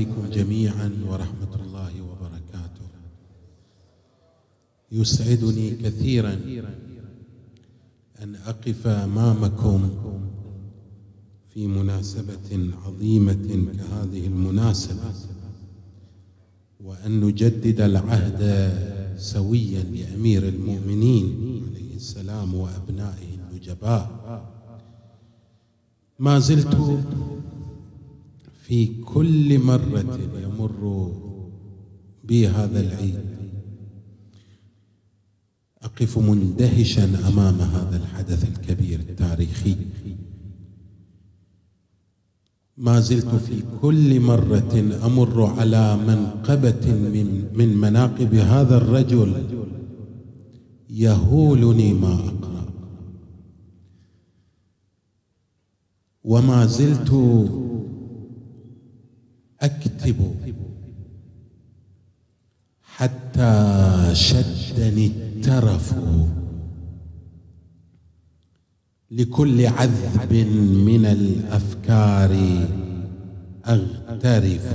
عليكم جميعا ورحمة الله وبركاته. يسعدني كثيرا أن أقف أمامكم في مناسبة عظيمة كهذه المناسبة وأن نجدد العهد سويا لأمير المؤمنين عليه السلام وأبنائه النجباء. ما زلت في كل مرة يمر بي هذا العيد. أقف مندهشا أمام هذا الحدث الكبير التاريخي. ما زلت في كل مرة أمر على منقبة من من مناقب هذا الرجل يهولني ما أقرأ. وما زلت أكتب حتى شدني الترف لكل عذب من الأفكار أغترف.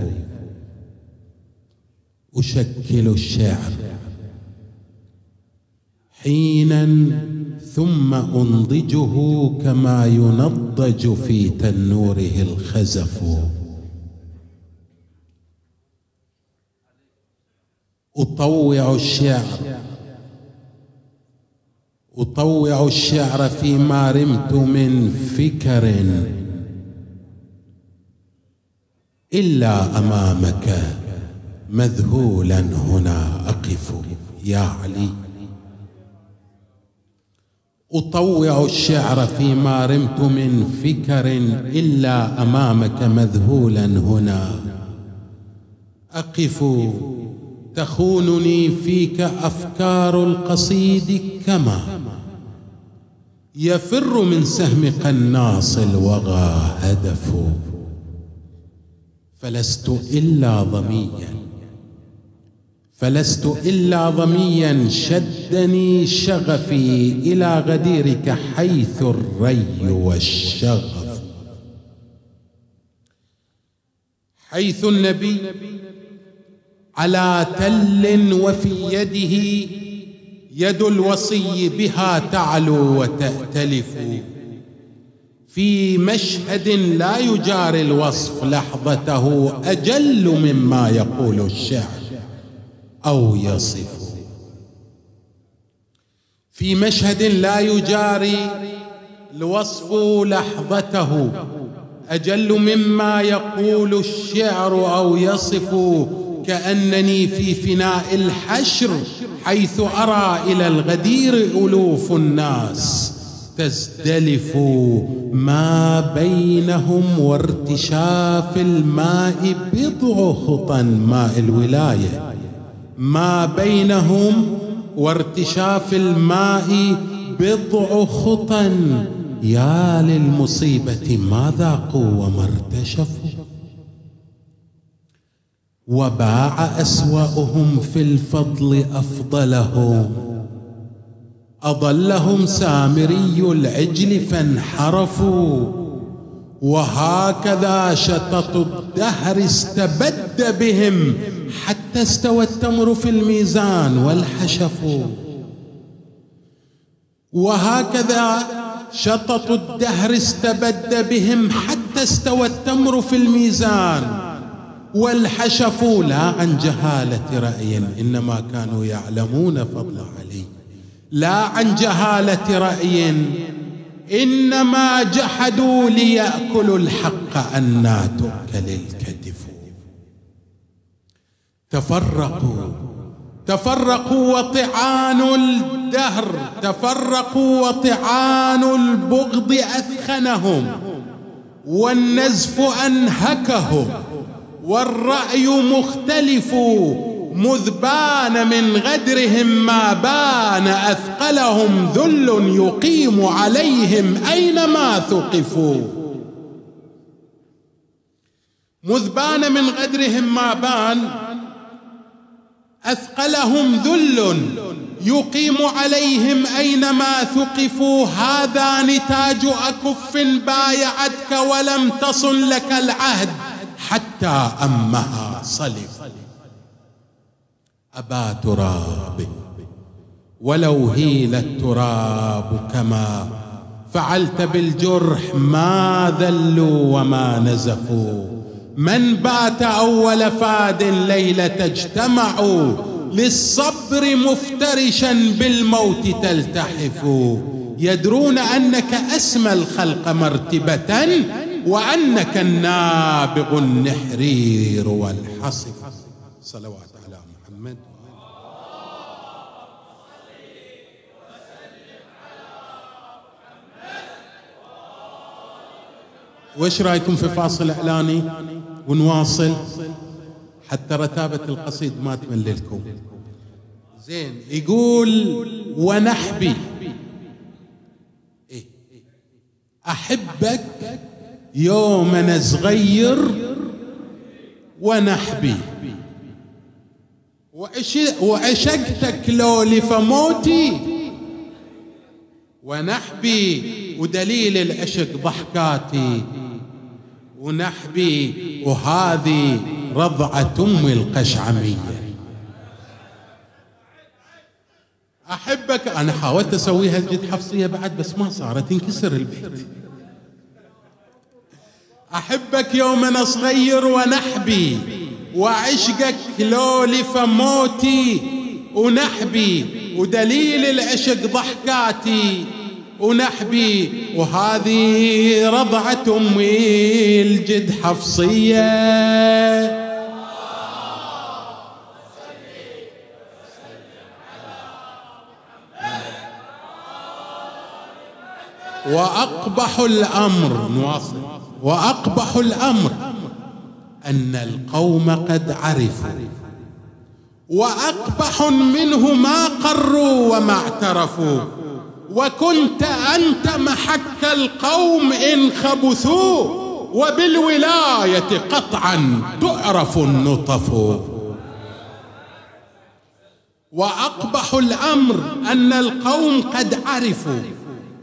أشكل الشعر. حينا ثم أنضجه كما ينضج في تنوره الخزف. أطوع الشعر. أطوع الشعر فيما رمت من فكر. إلا أمامك مذهولا هنا أقف يا علي. أطوع الشعر فيما رمت من فكر. إلا أمامك مذهولا هنا أقف تخونني فيك أفكار القصيد كما يفر من سهم قناص الوغى هدف. فلست إلا ضميا فلست إلا ضميا شدني شغفي إلى غديرك حيث الري والشغف. حيث النبي على تل وفي يده يد الوصي بها تعلو وتأتلف. في مشهد لا يجاري الوصف لحظته أجل مما يقول الشعر أو يصف. في مشهد لا يجاري الوصف لحظته أجل مما يقول الشعر أو يصف. كأنني في فناء الحشر حيث أرى إلى الغدير ألوف الناس تزدلف ما بينهم وارتشاف الماء بضع خطى ماء الولاية. ما بينهم وارتشاف الماء بضع خطى يا للمصيبة ما ذاقوا وما ارتشفوا؟ وباع أسواؤهم في الفضل أفضلهم. أضلهم سامري العجل فانحرفوا. وهكذا شطط الدهر استبد بهم حتى استوى التمر في الميزان والحشف. وهكذا شطط الدهر استبد بهم حتى استوى التمر في الميزان والحشف لا عن جهالة رأي إنما كانوا يعلمون فضل علي. لا عن جهالة رأي إنما جحدوا ليأكلوا الحق أنا تؤكل الكتف تفرقوا تفرقوا وطعان الدهر تفرقوا وطعان البغض أثخنهم والنزف أنهكهم. والرأي مختلف مذ بان من غدرهم ما بان أثقلهم ذل يقيم عليهم أينما ثقفوا. مذ بان من غدرهم ما بان أثقلهم ذل يقيم عليهم أينما ثقفوا. هذا نتاج أكف بايعتك ولم تصن لك العهد. حتى أمها صلف أبا تراب ولو هيل التراب كما فعلت بالجرح ما ذلوا وما نزفوا. من بات أول فاد ليلة اجتمعوا للصبر مفترشا بالموت تلتحف يدرون أنك أسمى الخلق مرتبة وأنك النابغ النحرير والحصف صلوات على محمد. وش رأيكم في فاصل إعلاني ونواصل؟ حتى رتابة القصيد ما تمللكم. زين يقول ونحبي. إيه؟ أحبك يوم أنا صغير ونحبي وعشقتك لو لفموتي ونحبي. ودليل العشق ضحكاتي. ونحبي. وهذه رضعة أم القشعمية. أحبك. أنا حاولت أسويها الجد حفصية بعد بس ما صارت انكسر البيت. أحبك يوم أنا صغير ونحبي وعشقك لو لفموتي ونحبي ودليل العشق ضحكاتي ونحبي. وهذه رضعة أمي الجد حفصية. وأقبح الأمر نواصل. وأقبح الأمر أن القوم قد عرفوا وأقبح منه ما قروا وما اعترفوا وكنت أنت محك القوم إن خبثوا وبالولاية قطعا تعرف النطف. وأقبح الأمر أن القوم قد عرفوا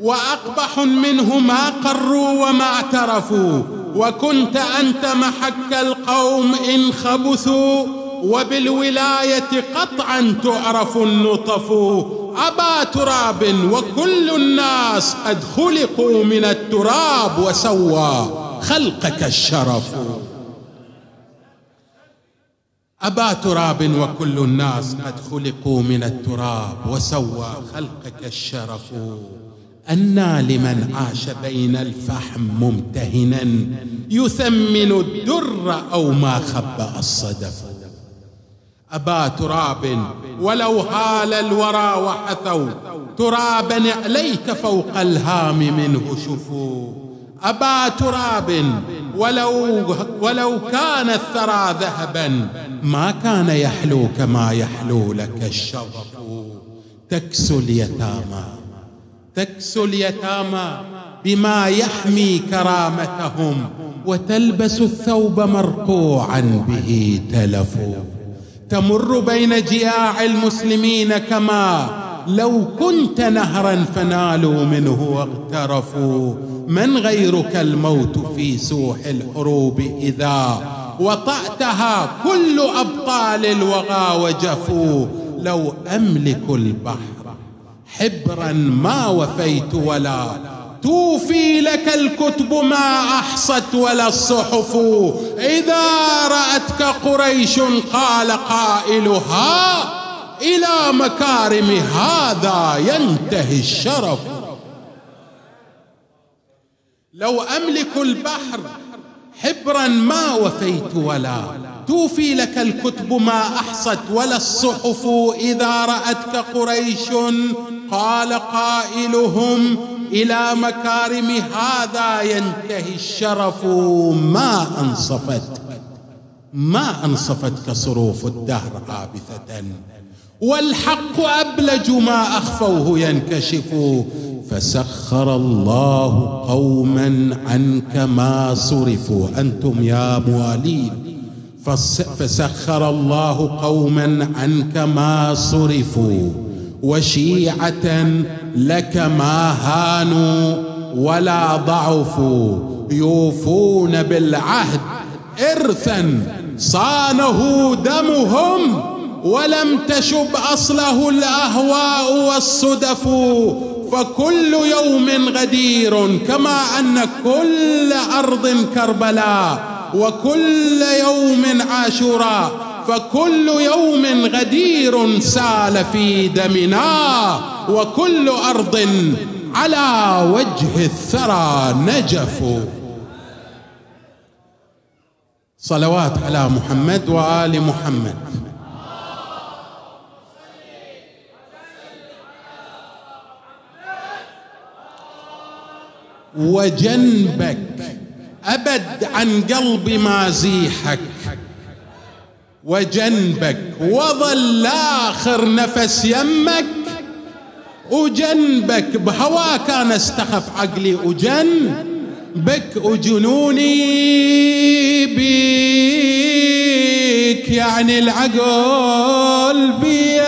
وأقبح منه ما قروا وما اعترفوا. وكنت أنت محك القوم إن خبثوا وبالولاية قطعا تعرف النطف. أبا تراب وكل الناس قد خلقوا من التراب وسوى خلقك الشرف. أبا تراب وكل الناس قد خلقوا من التراب وسوى خلقك الشرف. أنى لمن عاش بين الفحم ممتهنا يثمن الدر أو ما خبأ الصدف. أبا تراب ولو هال الورى وحثوا ترابا عليك فوق الهام منه شفوا. أبا تراب ولو, ولو كان الثرى ذهبا ما كان يحلو كما يحلو لك الشرف تكسو اليتامى. تكسو اليتامى بما يحمي كرامتهم وتلبس الثوب مرقوعا به تلفوا. تمر بين جياع المسلمين كما لو كنت نهرا فنالوا منه واغترفوا. من غيرك الموت في سوح الحروب إذا وطأتها كل أبطال الوغى وجفوا. لو أملك البحر حبرا ما وفيت ولا. توفي لك الكتب ما أحصت ولا الصحف. إذا رأتك قريش قال قائلها إلى مكارم هذا ينتهي الشرف. لو أملك البحر حبرا ما وفيت ولا. توفي لك الكتب ما أحصت ولا الصحف إذا رأتك قريش. قال قائلهم إلى مكارم هذا ينتهي الشرف. ما انصفتك ما أنصفتك صروف الدهر عابثه والحق أبلج ما أخفوه ينكشف. فسخر الله قوما عنك ما صرفوا. أنتم يا موالين فسخر الله قوما عنك ما صرفوا وشيعة لك ما هانوا ولا ضعفوا يوفون بالعهد إرثا صانه دمهم ولم تشب أصله الأهواء والصدف فكل يوم غدير كما أن كل أرض كربلاء وكل يوم عاشوراء فكل يوم غدير سال في دمنا وكل أرض على وجه الثرى نجف. صلوات على محمد وآل محمد. وجنبك أبد عن قلب مازيحك وجنبك وظل آخر نفس يمك وجنبك بهواك أنا استخف عقلي وجن بك وجنوني بيك يعني العقل بيك.